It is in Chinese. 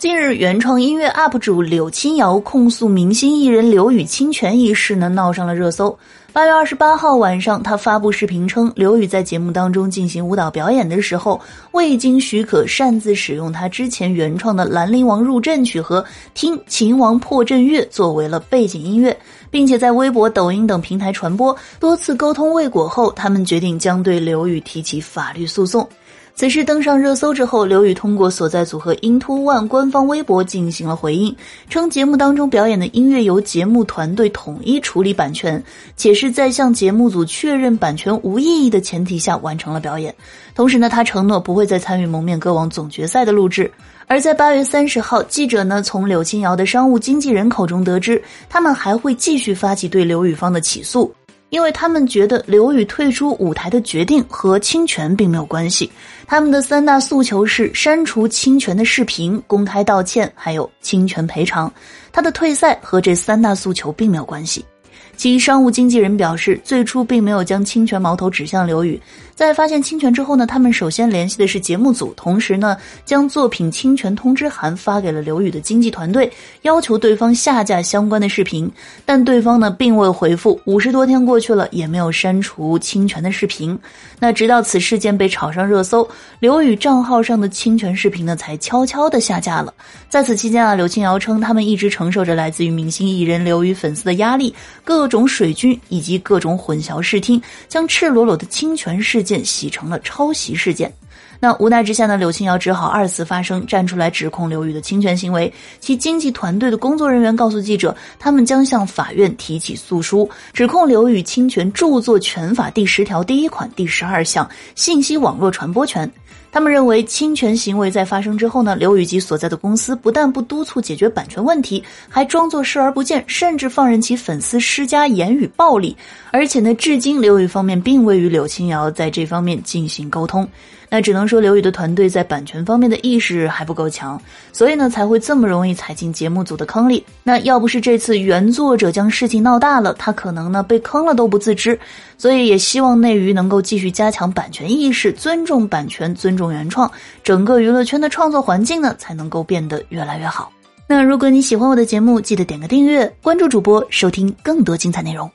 近日，原创音乐 UP 主柳青瑶控诉明星艺人刘宇侵权一事呢，闹上了热搜。八月二十八号晚上，他发布视频称，刘宇在节目当中进行舞蹈表演的时候，未经许可擅自使用他之前原创的《兰陵王入阵曲》和《听秦王破阵乐》作为了背景音乐，并且在微博、抖音等平台传播。多次沟通未果后，他们决定将对刘宇提起法律诉讼。此事登上热搜之后，刘宇通过所在组合 Into One 官方微博进行了回应，称节目当中表演的音乐由节目团队统一处理版权，且是在向节目组确认版权无异议的前提下完成了表演。同时呢，他承诺不会再参与《蒙面歌王》总决赛的录制。而在八月三十号，记者呢从柳青瑶的商务经纪人口中得知，他们还会继续发起对刘宇方的起诉。因为他们觉得刘宇退出舞台的决定和侵权并没有关系，他们的三大诉求是删除侵权的视频、公开道歉，还有侵权赔偿。他的退赛和这三大诉求并没有关系。其商务经纪人表示，最初并没有将侵权矛头指向刘宇。在发现侵权之后呢，他们首先联系的是节目组，同时呢，将作品侵权通知函发给了刘宇的经纪团队，要求对方下架相关的视频。但对方呢，并未回复。五十多天过去了，也没有删除侵权的视频。那直到此事件被炒上热搜，刘宇账号上的侵权视频呢，才悄悄的下架了。在此期间啊，刘青瑶称，他们一直承受着来自于明星艺人刘宇粉丝的压力，各种水军以及各种混淆视听，将赤裸裸的侵权事件。洗成了抄袭事件，那无奈之下呢，柳青瑶只好二次发声，站出来指控刘宇的侵权行为。其经纪团队的工作人员告诉记者，他们将向法院提起诉书，指控刘宇侵权著作权法第十条第一款第十二项信息网络传播权。他们认为侵权行为在发生之后呢，刘宇吉所在的公司不但不督促解决版权问题，还装作视而不见，甚至放任其粉丝施加言语暴力。而且呢，至今刘宇方面并未与柳青瑶在这方面进行沟通。那只能说刘宇的团队在版权方面的意识还不够强，所以呢才会这么容易踩进节目组的坑里。那要不是这次原作者将事情闹大了，他可能呢被坑了都不自知。所以也希望内娱能够继续加强版权意识，尊重版权，尊重原创，整个娱乐圈的创作环境呢才能够变得越来越好。那如果你喜欢我的节目，记得点个订阅，关注主播，收听更多精彩内容。